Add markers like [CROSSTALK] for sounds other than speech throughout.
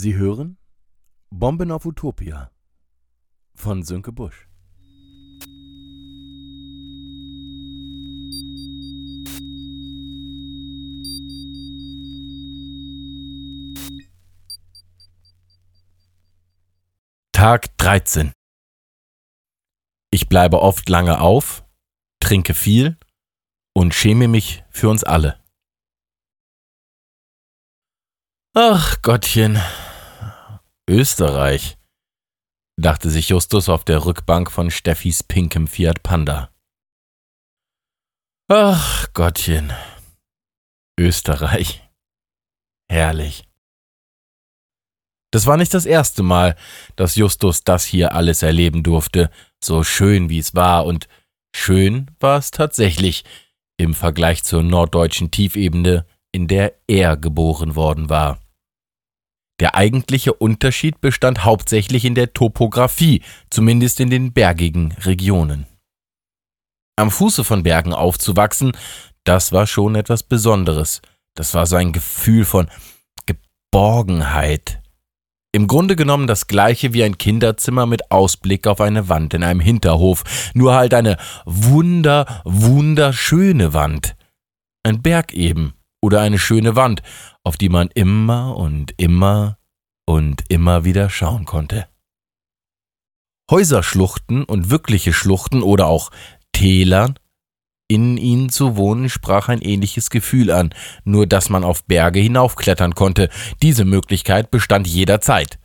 Sie hören Bomben auf Utopia von Sönke Busch. Tag 13 Ich bleibe oft lange auf, trinke viel und schäme mich für uns alle. Ach Gottchen, Österreich, dachte sich Justus auf der Rückbank von Steffis pinkem Fiat Panda. Ach Gottchen, Österreich, herrlich. Das war nicht das erste Mal, dass Justus das hier alles erleben durfte, so schön wie es war, und schön war es tatsächlich im Vergleich zur norddeutschen Tiefebene, in der er geboren worden war. Der eigentliche Unterschied bestand hauptsächlich in der Topographie, zumindest in den bergigen Regionen. Am Fuße von Bergen aufzuwachsen, das war schon etwas Besonderes. Das war so ein Gefühl von Geborgenheit. Im Grunde genommen das gleiche wie ein Kinderzimmer mit Ausblick auf eine Wand in einem Hinterhof, nur halt eine wunder, wunderschöne Wand. Ein Berg eben oder eine schöne Wand, auf die man immer und immer und immer wieder schauen konnte. Häuserschluchten und wirkliche Schluchten oder auch Täler, in ihnen zu wohnen, sprach ein ähnliches Gefühl an, nur dass man auf Berge hinaufklettern konnte. Diese Möglichkeit bestand jederzeit.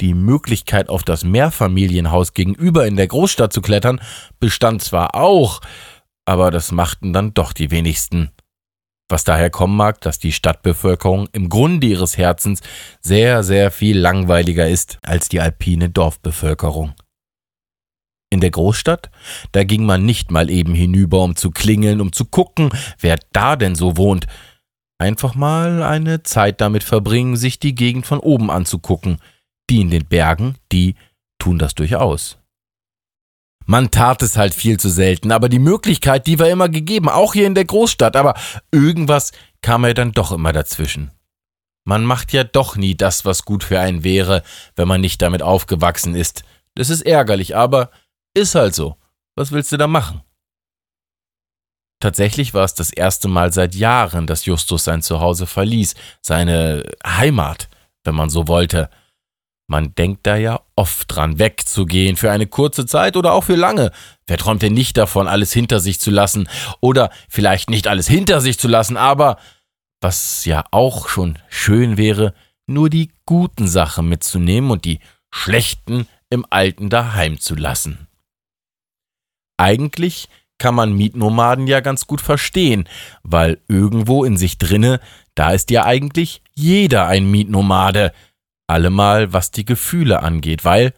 Die Möglichkeit, auf das Mehrfamilienhaus gegenüber in der Großstadt zu klettern, bestand zwar auch, aber das machten dann doch die wenigsten was daher kommen mag, dass die Stadtbevölkerung im Grunde ihres Herzens sehr, sehr viel langweiliger ist als die alpine Dorfbevölkerung. In der Großstadt, da ging man nicht mal eben hinüber, um zu klingeln, um zu gucken, wer da denn so wohnt. Einfach mal eine Zeit damit verbringen, sich die Gegend von oben anzugucken. Die in den Bergen, die tun das durchaus. Man tat es halt viel zu selten, aber die Möglichkeit, die war immer gegeben, auch hier in der Großstadt, aber irgendwas kam ja dann doch immer dazwischen. Man macht ja doch nie das, was gut für einen wäre, wenn man nicht damit aufgewachsen ist. Das ist ärgerlich, aber ist halt so. Was willst du da machen? Tatsächlich war es das erste Mal seit Jahren, dass Justus sein Zuhause verließ, seine Heimat, wenn man so wollte. Man denkt da ja oft dran, wegzugehen für eine kurze Zeit oder auch für lange. Wer träumt denn nicht davon, alles hinter sich zu lassen? Oder vielleicht nicht alles hinter sich zu lassen, aber, was ja auch schon schön wäre, nur die guten Sachen mitzunehmen und die schlechten im Alten daheim zu lassen. Eigentlich kann man Mietnomaden ja ganz gut verstehen, weil irgendwo in sich drinne, da ist ja eigentlich jeder ein Mietnomade, allemal was die Gefühle angeht, weil,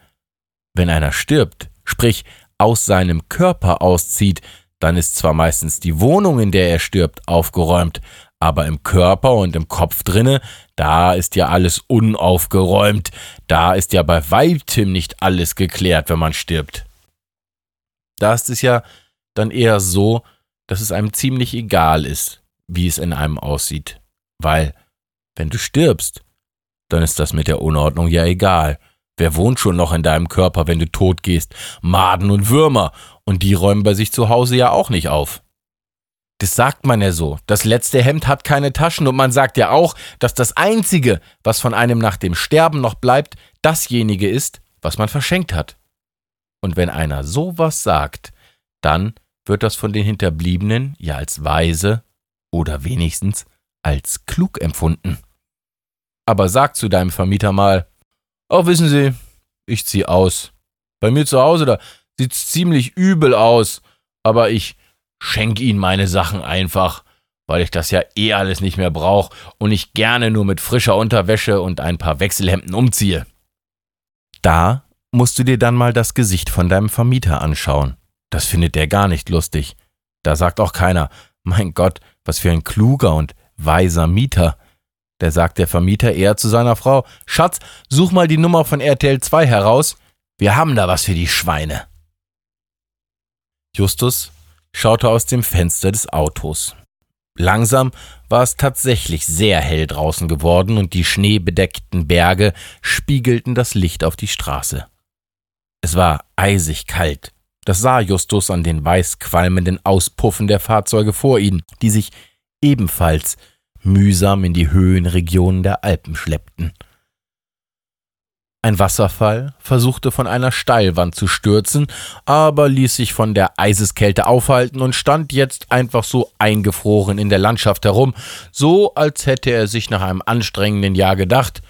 wenn einer stirbt, sprich aus seinem Körper auszieht, dann ist zwar meistens die Wohnung, in der er stirbt, aufgeräumt, aber im Körper und im Kopf drinne, da ist ja alles unaufgeräumt, da ist ja bei weitem nicht alles geklärt, wenn man stirbt. Da ist es ja dann eher so, dass es einem ziemlich egal ist, wie es in einem aussieht, weil, wenn du stirbst, dann ist das mit der Unordnung ja egal. Wer wohnt schon noch in deinem Körper, wenn du tot gehst? Maden und Würmer. Und die räumen bei sich zu Hause ja auch nicht auf. Das sagt man ja so. Das letzte Hemd hat keine Taschen und man sagt ja auch, dass das Einzige, was von einem nach dem Sterben noch bleibt, dasjenige ist, was man verschenkt hat. Und wenn einer sowas sagt, dann wird das von den Hinterbliebenen ja als weise oder wenigstens als klug empfunden. Aber sag zu deinem Vermieter mal, oh, wissen Sie, ich zieh aus. Bei mir zu Hause, da sieht's ziemlich übel aus, aber ich schenk Ihnen meine Sachen einfach, weil ich das ja eh alles nicht mehr brauche und ich gerne nur mit frischer Unterwäsche und ein paar Wechselhemden umziehe. Da musst du dir dann mal das Gesicht von deinem Vermieter anschauen. Das findet der gar nicht lustig. Da sagt auch keiner, mein Gott, was für ein kluger und weiser Mieter. Da sagt der Vermieter eher zu seiner Frau, Schatz, such mal die Nummer von RTL 2 heraus, wir haben da was für die Schweine. Justus schaute aus dem Fenster des Autos. Langsam war es tatsächlich sehr hell draußen geworden und die schneebedeckten Berge spiegelten das Licht auf die Straße. Es war eisig kalt. Das sah Justus an den weiß qualmenden Auspuffen der Fahrzeuge vor ihnen, die sich ebenfalls mühsam in die Höhenregionen der Alpen schleppten. Ein Wasserfall versuchte von einer Steilwand zu stürzen, aber ließ sich von der Eiseskälte aufhalten und stand jetzt einfach so eingefroren in der Landschaft herum, so als hätte er sich nach einem anstrengenden Jahr gedacht,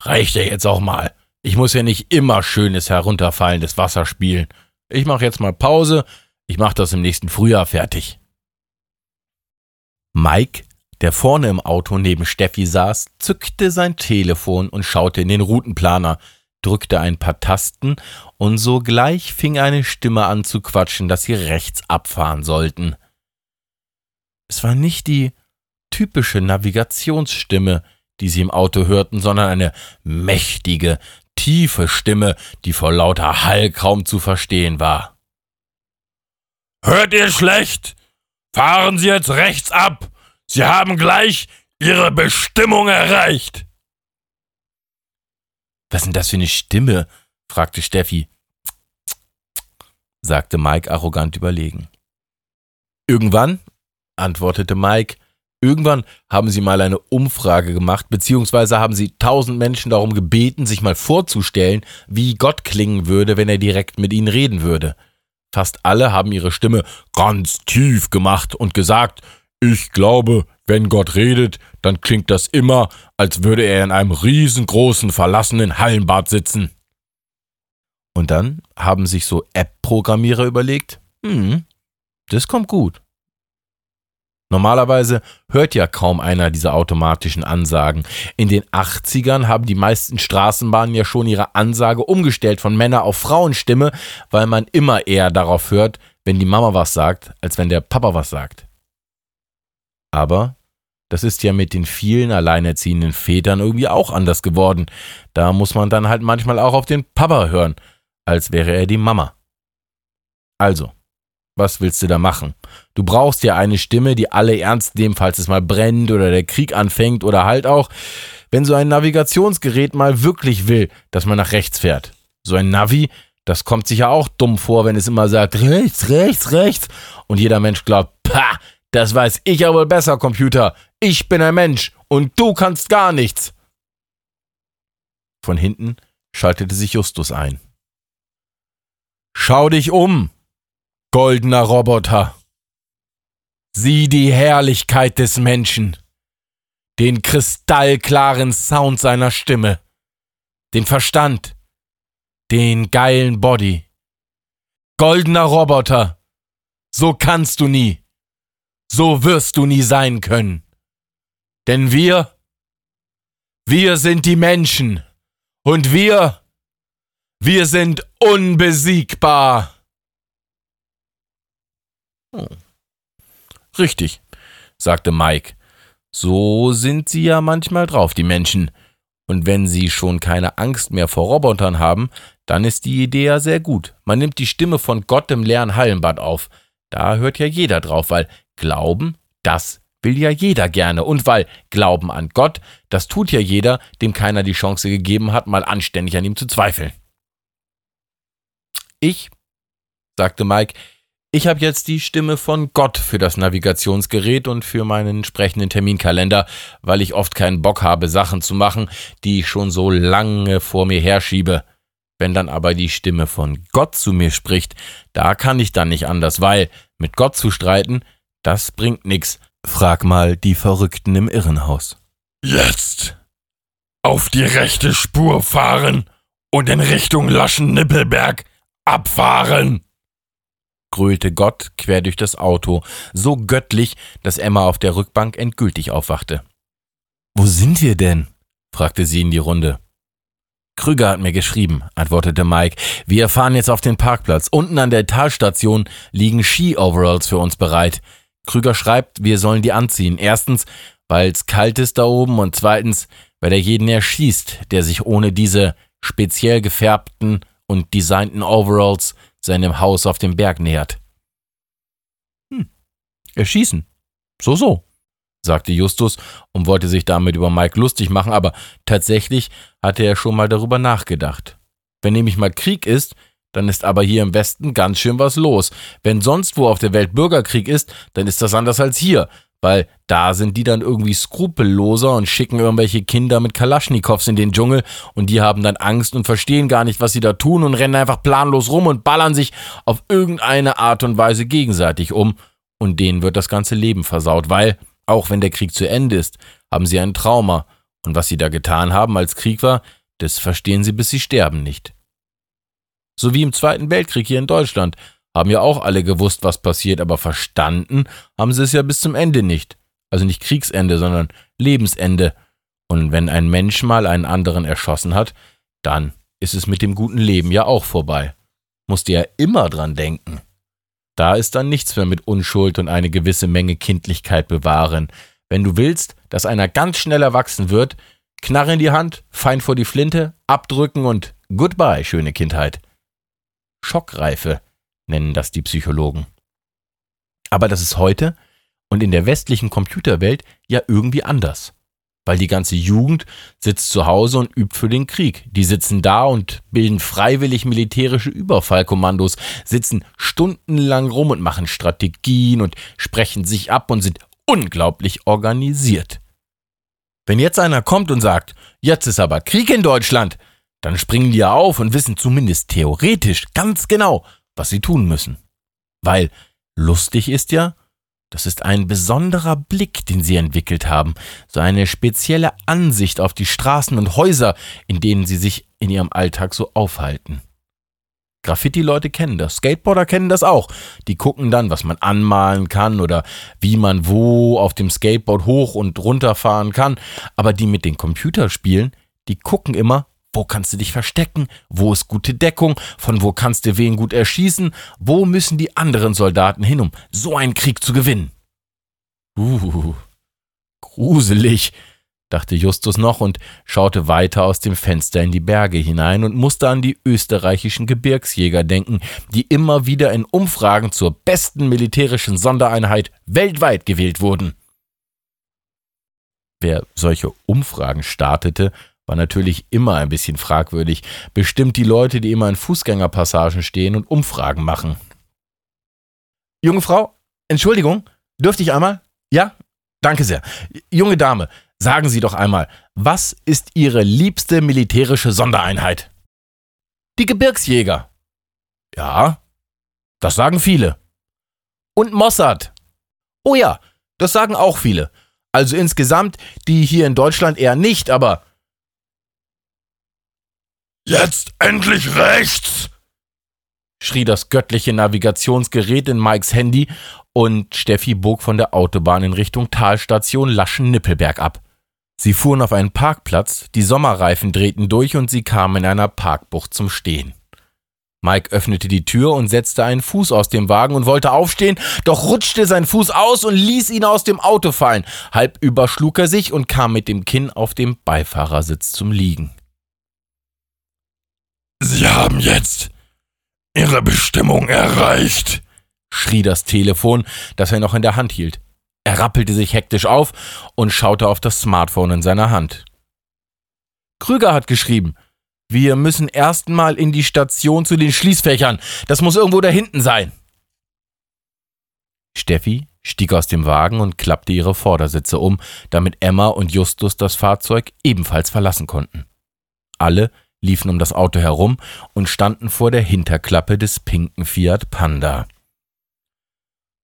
reicht er jetzt auch mal. Ich muss ja nicht immer schönes herunterfallendes Wasser spielen. Ich mache jetzt mal Pause, ich mache das im nächsten Frühjahr fertig. Mike der vorne im Auto neben Steffi saß, zückte sein Telefon und schaute in den Routenplaner, drückte ein paar Tasten und sogleich fing eine Stimme an zu quatschen, dass sie rechts abfahren sollten. Es war nicht die typische Navigationsstimme, die sie im Auto hörten, sondern eine mächtige, tiefe Stimme, die vor lauter Hall kaum zu verstehen war. Hört ihr schlecht? Fahren Sie jetzt rechts ab! Sie haben gleich Ihre Bestimmung erreicht. Was denn das für eine Stimme? fragte Steffi. sagte Mike arrogant überlegen. Irgendwann, antwortete Mike, irgendwann haben sie mal eine Umfrage gemacht, beziehungsweise haben sie tausend Menschen darum gebeten, sich mal vorzustellen, wie Gott klingen würde, wenn er direkt mit ihnen reden würde. Fast alle haben ihre Stimme ganz tief gemacht und gesagt, ich glaube, wenn Gott redet, dann klingt das immer, als würde er in einem riesengroßen, verlassenen Hallenbad sitzen. Und dann haben sich so App-Programmierer überlegt, hm, das kommt gut. Normalerweise hört ja kaum einer diese automatischen Ansagen. In den 80ern haben die meisten Straßenbahnen ja schon ihre Ansage umgestellt von Männer auf Frauenstimme, weil man immer eher darauf hört, wenn die Mama was sagt, als wenn der Papa was sagt. Aber das ist ja mit den vielen alleinerziehenden Vätern irgendwie auch anders geworden. Da muss man dann halt manchmal auch auf den Papa hören, als wäre er die Mama. Also, was willst du da machen? Du brauchst ja eine Stimme, die alle ernst nehmen, falls es mal brennt oder der Krieg anfängt oder halt auch, wenn so ein Navigationsgerät mal wirklich will, dass man nach rechts fährt. So ein Navi, das kommt sich ja auch dumm vor, wenn es immer sagt, rechts, rechts, rechts. Und jeder Mensch glaubt, pah, das weiß ich wohl besser, Computer. Ich bin ein Mensch und du kannst gar nichts. Von hinten schaltete sich Justus ein. Schau dich um, goldener Roboter. Sieh die Herrlichkeit des Menschen, den kristallklaren Sound seiner Stimme, den Verstand, den geilen Body. Goldener Roboter, so kannst du nie so wirst du nie sein können. Denn wir, wir sind die Menschen und wir, wir sind unbesiegbar. Oh. Richtig, sagte Mike. So sind sie ja manchmal drauf, die Menschen. Und wenn sie schon keine Angst mehr vor Robotern haben, dann ist die Idee ja sehr gut. Man nimmt die Stimme von Gott im leeren Hallenbad auf. Da hört ja jeder drauf, weil Glauben, das will ja jeder gerne. Und weil Glauben an Gott, das tut ja jeder, dem keiner die Chance gegeben hat, mal anständig an ihm zu zweifeln. Ich, sagte Mike, ich habe jetzt die Stimme von Gott für das Navigationsgerät und für meinen entsprechenden Terminkalender, weil ich oft keinen Bock habe, Sachen zu machen, die ich schon so lange vor mir herschiebe. Wenn dann aber die Stimme von Gott zu mir spricht, da kann ich dann nicht anders, weil mit Gott zu streiten, das bringt nix. Frag mal die Verrückten im Irrenhaus. Jetzt! Auf die rechte Spur fahren und in Richtung Laschen-Nippelberg abfahren! gröhlte Gott quer durch das Auto, so göttlich, dass Emma auf der Rückbank endgültig aufwachte. Wo sind wir denn? fragte sie in die Runde. Krüger hat mir geschrieben, antwortete Mike. Wir fahren jetzt auf den Parkplatz. Unten an der Talstation liegen Ski-Overalls für uns bereit. Krüger schreibt, wir sollen die anziehen. Erstens, weil es kalt ist da oben und zweitens, weil er jeden erschießt, der sich ohne diese speziell gefärbten und designten Overalls seinem Haus auf dem Berg nähert. Hm. Erschießen. So, so, sagte Justus und wollte sich damit über Mike lustig machen, aber tatsächlich hatte er schon mal darüber nachgedacht. Wenn nämlich mal Krieg ist, dann ist aber hier im Westen ganz schön was los. Wenn sonst wo auf der Welt Bürgerkrieg ist, dann ist das anders als hier, weil da sind die dann irgendwie skrupelloser und schicken irgendwelche Kinder mit Kalaschnikows in den Dschungel und die haben dann Angst und verstehen gar nicht, was sie da tun und rennen einfach planlos rum und ballern sich auf irgendeine Art und Weise gegenseitig um und denen wird das ganze Leben versaut, weil, auch wenn der Krieg zu Ende ist, haben sie ein Trauma und was sie da getan haben, als Krieg war, das verstehen sie, bis sie sterben nicht. So wie im Zweiten Weltkrieg hier in Deutschland. Haben ja auch alle gewusst, was passiert, aber verstanden haben sie es ja bis zum Ende nicht. Also nicht Kriegsende, sondern Lebensende. Und wenn ein Mensch mal einen anderen erschossen hat, dann ist es mit dem guten Leben ja auch vorbei. Musste ja immer dran denken. Da ist dann nichts mehr mit Unschuld und eine gewisse Menge Kindlichkeit bewahren. Wenn du willst, dass einer ganz schnell erwachsen wird, Knarre in die Hand, fein vor die Flinte, abdrücken und goodbye, schöne Kindheit. Schockreife nennen das die Psychologen. Aber das ist heute und in der westlichen Computerwelt ja irgendwie anders. Weil die ganze Jugend sitzt zu Hause und übt für den Krieg. Die sitzen da und bilden freiwillig militärische Überfallkommandos, sitzen stundenlang rum und machen Strategien und sprechen sich ab und sind unglaublich organisiert. Wenn jetzt einer kommt und sagt, jetzt ist aber Krieg in Deutschland, dann springen die ja auf und wissen zumindest theoretisch ganz genau, was sie tun müssen. Weil lustig ist ja, das ist ein besonderer Blick, den sie entwickelt haben, so eine spezielle Ansicht auf die Straßen und Häuser, in denen sie sich in ihrem Alltag so aufhalten. Graffiti-Leute kennen das, Skateboarder kennen das auch. Die gucken dann, was man anmalen kann oder wie man wo auf dem Skateboard hoch und runter fahren kann. Aber die mit den Computerspielen, die gucken immer, wo kannst du dich verstecken? Wo ist gute Deckung? Von wo kannst du wen gut erschießen? Wo müssen die anderen Soldaten hin, um so einen Krieg zu gewinnen? Uh, gruselig, dachte Justus noch und schaute weiter aus dem Fenster in die Berge hinein und musste an die österreichischen Gebirgsjäger denken, die immer wieder in Umfragen zur besten militärischen Sondereinheit weltweit gewählt wurden. Wer solche Umfragen startete, war natürlich immer ein bisschen fragwürdig. Bestimmt die Leute, die immer in Fußgängerpassagen stehen und Umfragen machen. Junge Frau, Entschuldigung, dürfte ich einmal? Ja? Danke sehr. Junge Dame, sagen Sie doch einmal, was ist Ihre liebste militärische Sondereinheit? Die Gebirgsjäger. Ja, das sagen viele. Und Mossad. Oh ja, das sagen auch viele. Also insgesamt die hier in Deutschland eher nicht, aber Jetzt endlich rechts! schrie das göttliche Navigationsgerät in Mikes Handy und Steffi bog von der Autobahn in Richtung Talstation Laschen-Nippelberg ab. Sie fuhren auf einen Parkplatz, die Sommerreifen drehten durch und sie kamen in einer Parkbucht zum Stehen. Mike öffnete die Tür und setzte einen Fuß aus dem Wagen und wollte aufstehen, doch rutschte sein Fuß aus und ließ ihn aus dem Auto fallen. Halb überschlug er sich und kam mit dem Kinn auf dem Beifahrersitz zum Liegen. Sie haben jetzt Ihre Bestimmung erreicht, schrie das Telefon, das er noch in der Hand hielt. Er rappelte sich hektisch auf und schaute auf das Smartphone in seiner Hand. Krüger hat geschrieben, wir müssen erstmal in die Station zu den Schließfächern. Das muss irgendwo da hinten sein. Steffi stieg aus dem Wagen und klappte ihre Vordersitze um, damit Emma und Justus das Fahrzeug ebenfalls verlassen konnten. Alle liefen um das Auto herum und standen vor der Hinterklappe des pinken Fiat Panda.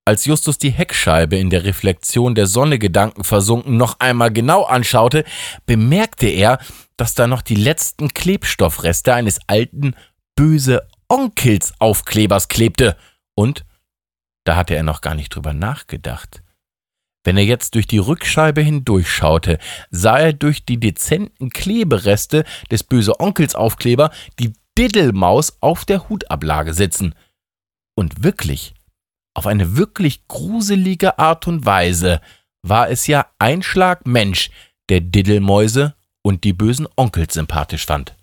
Als Justus die Heckscheibe in der Reflexion der Sonne gedankenversunken noch einmal genau anschaute, bemerkte er, dass da noch die letzten Klebstoffreste eines alten böse Onkels Aufklebers klebte. Und da hatte er noch gar nicht drüber nachgedacht. Wenn er jetzt durch die Rückscheibe hindurchschaute, sah er durch die dezenten Klebereste des böse Onkels Aufkleber die Diddelmaus auf der Hutablage sitzen. Und wirklich, auf eine wirklich gruselige Art und Weise war es ja ein Schlag Mensch, der Diddelmäuse und die bösen Onkels sympathisch fand.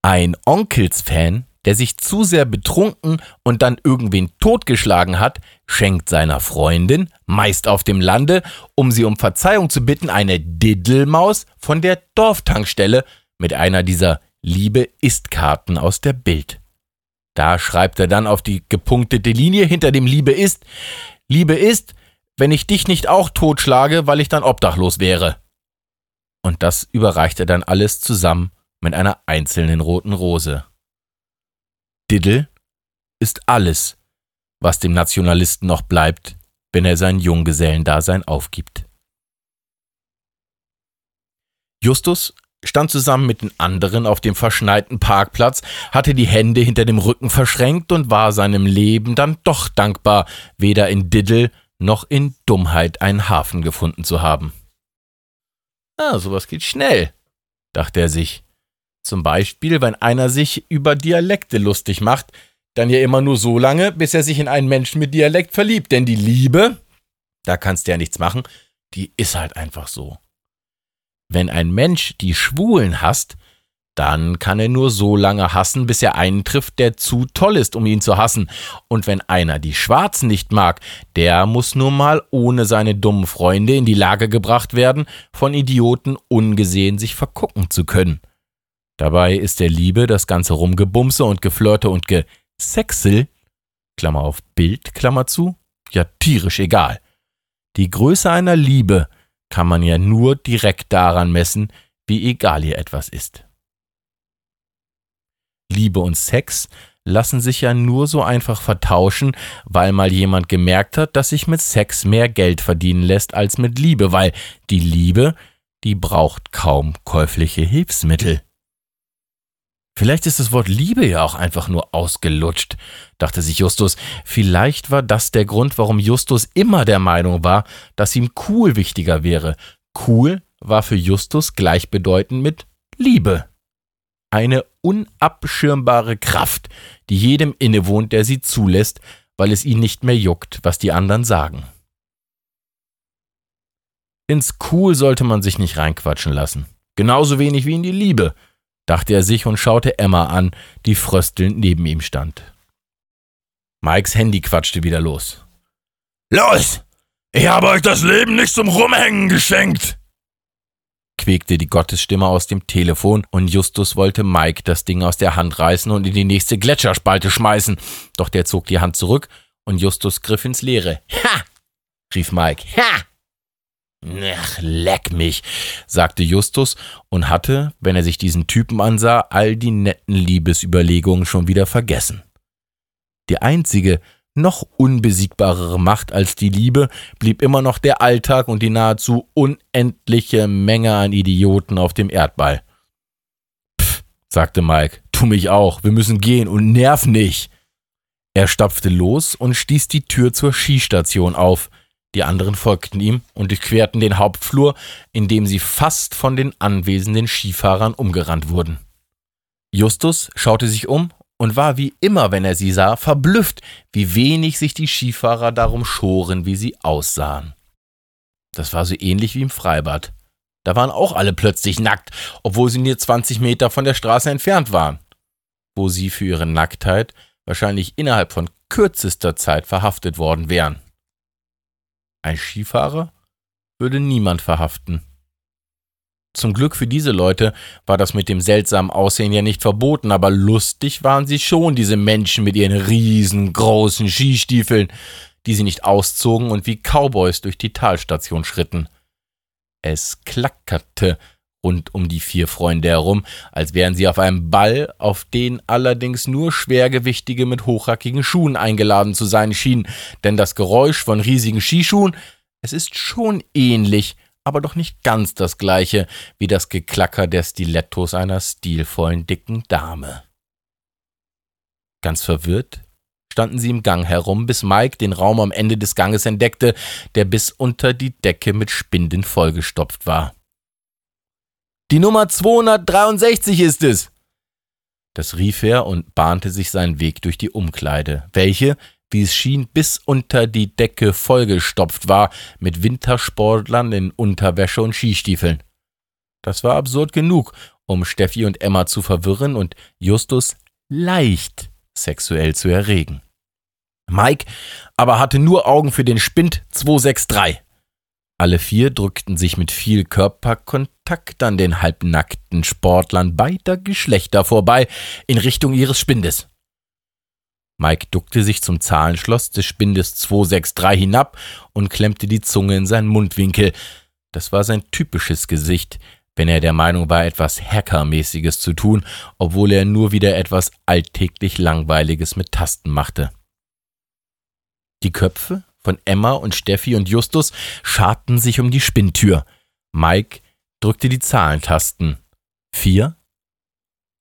Ein Onkels-Fan, der sich zu sehr betrunken und dann irgendwen totgeschlagen hat, schenkt seiner Freundin, meist auf dem Lande, um sie um Verzeihung zu bitten, eine Diddelmaus von der Dorftankstelle mit einer dieser Liebe ist Karten aus der Bild. Da schreibt er dann auf die gepunktete Linie hinter dem Liebe ist, Liebe ist, wenn ich dich nicht auch totschlage, weil ich dann obdachlos wäre. Und das überreicht er dann alles zusammen mit einer einzelnen roten Rose. Diddle ist alles, was dem Nationalisten noch bleibt, wenn er sein Junggesellendasein aufgibt. Justus stand zusammen mit den anderen auf dem verschneiten Parkplatz, hatte die Hände hinter dem Rücken verschränkt und war seinem Leben dann doch dankbar, weder in Diddle noch in Dummheit einen Hafen gefunden zu haben. Ah, sowas geht schnell, dachte er sich. Zum Beispiel, wenn einer sich über Dialekte lustig macht, dann ja immer nur so lange, bis er sich in einen Menschen mit Dialekt verliebt. Denn die Liebe, da kannst du ja nichts machen, die ist halt einfach so. Wenn ein Mensch die Schwulen hasst, dann kann er nur so lange hassen, bis er einen trifft, der zu toll ist, um ihn zu hassen. Und wenn einer die Schwarzen nicht mag, der muss nur mal ohne seine dummen Freunde in die Lage gebracht werden, von Idioten ungesehen sich vergucken zu können. Dabei ist der Liebe das ganze Rumgebumse und Geflirte und Gesexel, Klammer auf Bild, Klammer zu, ja tierisch egal. Die Größe einer Liebe kann man ja nur direkt daran messen, wie egal ihr etwas ist. Liebe und Sex lassen sich ja nur so einfach vertauschen, weil mal jemand gemerkt hat, dass sich mit Sex mehr Geld verdienen lässt als mit Liebe, weil die Liebe, die braucht kaum käufliche Hilfsmittel. Vielleicht ist das Wort Liebe ja auch einfach nur ausgelutscht, dachte sich Justus. Vielleicht war das der Grund, warum Justus immer der Meinung war, dass ihm cool wichtiger wäre. Cool war für Justus gleichbedeutend mit Liebe. Eine unabschirmbare Kraft, die jedem innewohnt, der sie zulässt, weil es ihn nicht mehr juckt, was die anderen sagen. Ins Cool sollte man sich nicht reinquatschen lassen. Genauso wenig wie in die Liebe dachte er sich und schaute Emma an, die fröstelnd neben ihm stand. Mikes Handy quatschte wieder los. Los! Ich habe euch das Leben nicht zum Rumhängen geschenkt! quäkte die Gottesstimme aus dem Telefon und Justus wollte Mike das Ding aus der Hand reißen und in die nächste Gletscherspalte schmeißen. Doch der zog die Hand zurück und Justus griff ins Leere. Ha! rief Mike. Ha! Ach, leck mich, sagte Justus und hatte, wenn er sich diesen Typen ansah, all die netten Liebesüberlegungen schon wieder vergessen. Die einzige, noch unbesiegbarere Macht als die Liebe blieb immer noch der Alltag und die nahezu unendliche Menge an Idioten auf dem Erdball. Pff, sagte Mike, tu mich auch, wir müssen gehen und nerv nicht. Er stapfte los und stieß die Tür zur Skistation auf, die anderen folgten ihm und durchquerten den Hauptflur, indem sie fast von den anwesenden Skifahrern umgerannt wurden. Justus schaute sich um und war wie immer, wenn er sie sah, verblüfft, wie wenig sich die Skifahrer darum schoren, wie sie aussahen. Das war so ähnlich wie im Freibad. Da waren auch alle plötzlich nackt, obwohl sie nur 20 Meter von der Straße entfernt waren, wo sie für ihre Nacktheit wahrscheinlich innerhalb von kürzester Zeit verhaftet worden wären. Ein Skifahrer würde niemand verhaften. Zum Glück für diese Leute war das mit dem seltsamen Aussehen ja nicht verboten, aber lustig waren sie schon, diese Menschen mit ihren riesengroßen Skistiefeln, die sie nicht auszogen und wie Cowboys durch die Talstation schritten. Es klackerte rund um die vier Freunde herum, als wären sie auf einem Ball, auf den allerdings nur Schwergewichtige mit hochhackigen Schuhen eingeladen zu sein schienen, denn das Geräusch von riesigen Skischuhen, es ist schon ähnlich, aber doch nicht ganz das gleiche wie das Geklacker der Stilettos einer stilvollen dicken Dame. Ganz verwirrt standen sie im Gang herum, bis Mike den Raum am Ende des Ganges entdeckte, der bis unter die Decke mit Spinden vollgestopft war. Die Nummer 263 ist es. Das rief er und bahnte sich seinen Weg durch die Umkleide, welche, wie es schien, bis unter die Decke vollgestopft war mit Wintersportlern in Unterwäsche und Skistiefeln. Das war absurd genug, um Steffi und Emma zu verwirren, und Justus leicht sexuell zu erregen. Mike aber hatte nur Augen für den Spind 263. Alle vier drückten sich mit viel Körperkontakt an den halbnackten Sportlern beider Geschlechter vorbei in Richtung ihres Spindes. Mike duckte sich zum Zahlenschloss des Spindes 263 hinab und klemmte die Zunge in seinen Mundwinkel. Das war sein typisches Gesicht, wenn er der Meinung war, etwas Hackermäßiges zu tun, obwohl er nur wieder etwas alltäglich Langweiliges mit Tasten machte. Die Köpfe von Emma und Steffi und Justus scharten sich um die Spinntür. Mike drückte die Zahlentasten. Vier,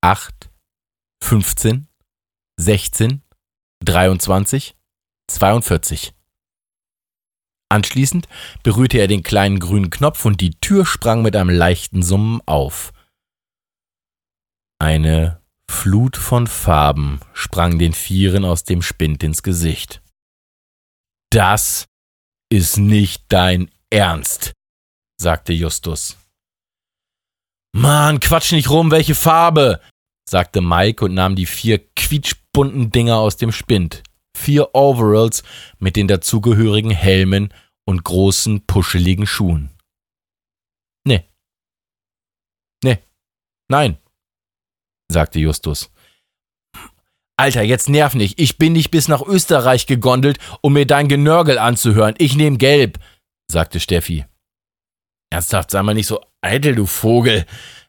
acht, fünfzehn, sechzehn, dreiundzwanzig, zweiundvierzig. Anschließend berührte er den kleinen grünen Knopf und die Tür sprang mit einem leichten Summen auf. Eine Flut von Farben sprang den Vieren aus dem Spind ins Gesicht. Das ist nicht dein Ernst, sagte Justus. Mann, quatsch nicht rum, welche Farbe, sagte Mike und nahm die vier quietschbunten Dinger aus dem Spind. Vier Overalls mit den dazugehörigen Helmen und großen, puscheligen Schuhen. Nee. Nee. Nein, sagte Justus. Alter, jetzt nerv nicht. Ich bin nicht bis nach Österreich gegondelt, um mir dein Genörgel anzuhören. Ich nehm gelb, sagte Steffi. Ernsthaft, sei mal nicht so eitel, du Vogel,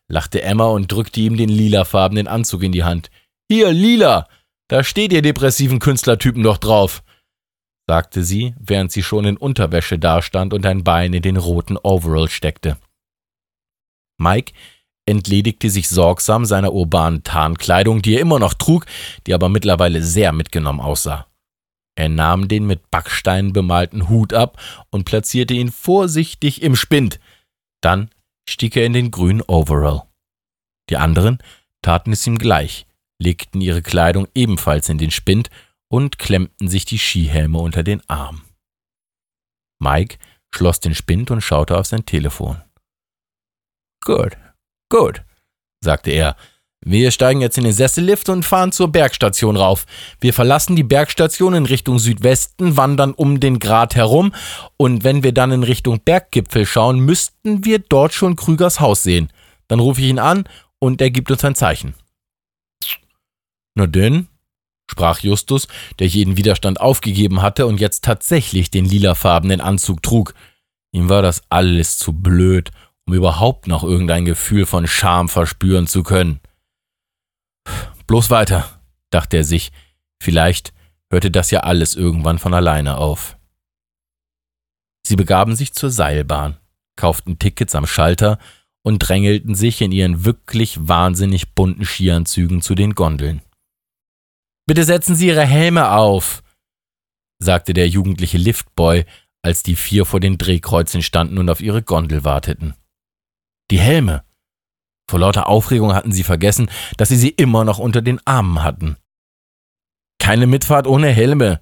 lachte Emma und drückte ihm den lilafarbenen Anzug in die Hand. Hier, lila, da steht ihr depressiven Künstlertypen doch drauf, sagte sie, während sie schon in Unterwäsche dastand und ein Bein in den roten Overall steckte. Mike entledigte sich sorgsam seiner urbanen Tarnkleidung, die er immer noch trug, die aber mittlerweile sehr mitgenommen aussah. Er nahm den mit Backsteinen bemalten Hut ab und platzierte ihn vorsichtig im Spind. Dann stieg er in den grünen Overall. Die anderen taten es ihm gleich, legten ihre Kleidung ebenfalls in den Spind und klemmten sich die Skihelme unter den Arm. Mike schloss den Spind und schaute auf sein Telefon. Gut, Gut, sagte er. Wir steigen jetzt in den Sessellift und fahren zur Bergstation rauf. Wir verlassen die Bergstation in Richtung Südwesten, wandern um den Grat herum und wenn wir dann in Richtung Berggipfel schauen, müssten wir dort schon Krügers Haus sehen. Dann rufe ich ihn an und er gibt uns ein Zeichen. Na denn, sprach Justus, der jeden Widerstand aufgegeben hatte und jetzt tatsächlich den lilafarbenen Anzug trug. Ihm war das alles zu blöd um überhaupt noch irgendein Gefühl von Scham verspüren zu können. Bloß weiter, dachte er sich, vielleicht hörte das ja alles irgendwann von alleine auf. Sie begaben sich zur Seilbahn, kauften Tickets am Schalter und drängelten sich in ihren wirklich wahnsinnig bunten Skianzügen zu den Gondeln. Bitte setzen Sie Ihre Helme auf, sagte der jugendliche Liftboy, als die vier vor den Drehkreuzen standen und auf ihre Gondel warteten. Die Helme. Vor lauter Aufregung hatten sie vergessen, dass sie sie immer noch unter den Armen hatten. Keine Mitfahrt ohne Helme,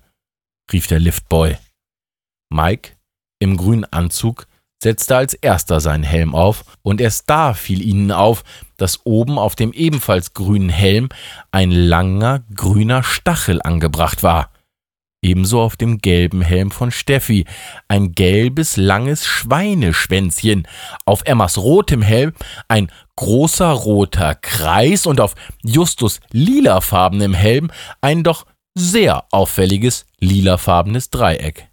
rief der Liftboy. Mike, im grünen Anzug, setzte als erster seinen Helm auf, und erst da fiel ihnen auf, dass oben auf dem ebenfalls grünen Helm ein langer grüner Stachel angebracht war ebenso auf dem gelben Helm von Steffi, ein gelbes, langes Schweineschwänzchen, auf Emmas rotem Helm ein großer roter Kreis und auf Justus lilafarbenem Helm ein doch sehr auffälliges lilafarbenes Dreieck.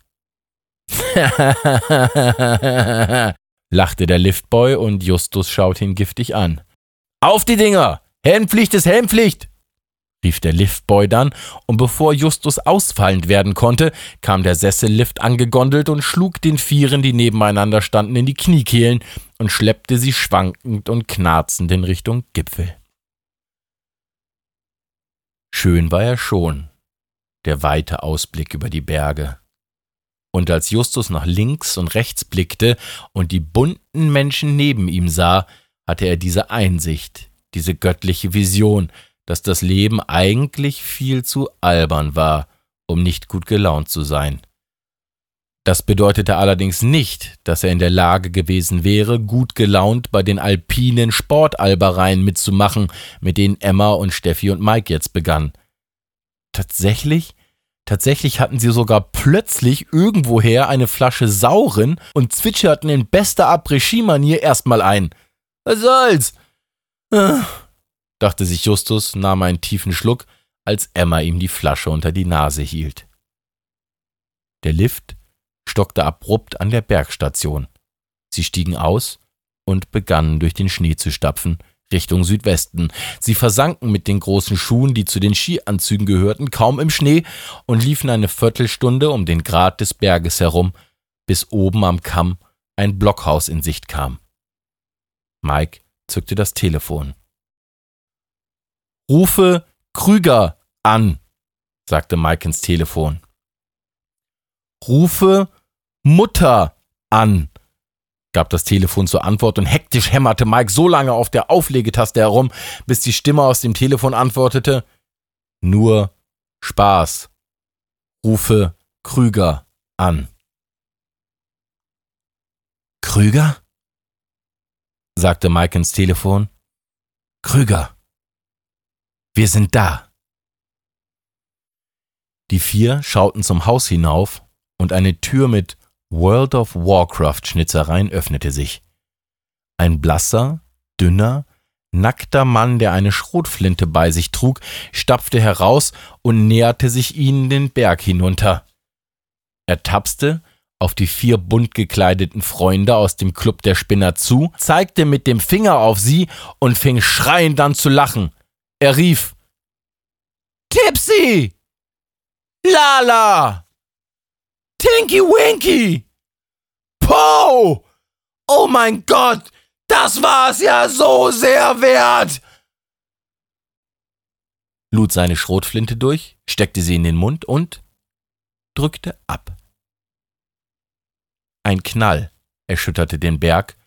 [LAUGHS] lachte der Liftboy und Justus schaute ihn giftig an. Auf die Dinger! Helmpflicht ist Helmpflicht! Rief der Liftboy dann, und bevor Justus ausfallend werden konnte, kam der Sessellift angegondelt und schlug den Vieren, die nebeneinander standen, in die Kniekehlen und schleppte sie schwankend und knarzend in Richtung Gipfel. Schön war er schon, der weite Ausblick über die Berge. Und als Justus nach links und rechts blickte und die bunten Menschen neben ihm sah, hatte er diese Einsicht, diese göttliche Vision, dass das Leben eigentlich viel zu albern war, um nicht gut gelaunt zu sein. Das bedeutete allerdings nicht, dass er in der Lage gewesen wäre, gut gelaunt bei den alpinen Sportalbereien mitzumachen, mit denen Emma und Steffi und Mike jetzt begannen. Tatsächlich Tatsächlich hatten sie sogar plötzlich irgendwoher eine Flasche Sauren und zwitscherten in bester Après-Ski-Manier erstmal ein. Was soll's? Dachte sich Justus, nahm einen tiefen Schluck, als Emma ihm die Flasche unter die Nase hielt. Der Lift stockte abrupt an der Bergstation. Sie stiegen aus und begannen durch den Schnee zu stapfen, Richtung Südwesten. Sie versanken mit den großen Schuhen, die zu den Skianzügen gehörten, kaum im Schnee und liefen eine Viertelstunde um den Grat des Berges herum, bis oben am Kamm ein Blockhaus in Sicht kam. Mike zückte das Telefon. Rufe Krüger an, sagte Mike ins Telefon. Rufe Mutter an, gab das Telefon zur Antwort und hektisch hämmerte Mike so lange auf der Auflegetaste herum, bis die Stimme aus dem Telefon antwortete Nur Spaß. Rufe Krüger an. Krüger? sagte Mike ins Telefon. Krüger. Wir sind da. Die vier schauten zum Haus hinauf und eine Tür mit World of Warcraft Schnitzereien öffnete sich. Ein blasser, dünner, nackter Mann, der eine Schrotflinte bei sich trug, stapfte heraus und näherte sich ihnen den Berg hinunter. Er tapste auf die vier bunt gekleideten Freunde aus dem Club der Spinner zu, zeigte mit dem Finger auf sie und fing schreiend an zu lachen. Er rief Tipsy! Lala! Tinky Winky! Po! Oh mein Gott! Das war's ja so sehr wert! lud seine Schrotflinte durch, steckte sie in den Mund und drückte ab. Ein Knall erschütterte den Berg,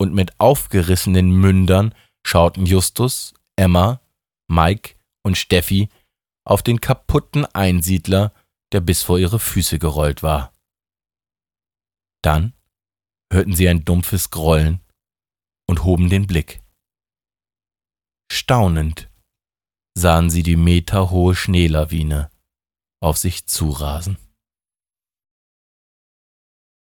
und mit aufgerissenen Mündern schauten Justus, Emma, Mike und Steffi auf den kaputten Einsiedler, der bis vor ihre Füße gerollt war. Dann hörten sie ein dumpfes Grollen und hoben den Blick. Staunend sahen sie die meterhohe Schneelawine auf sich zurasen.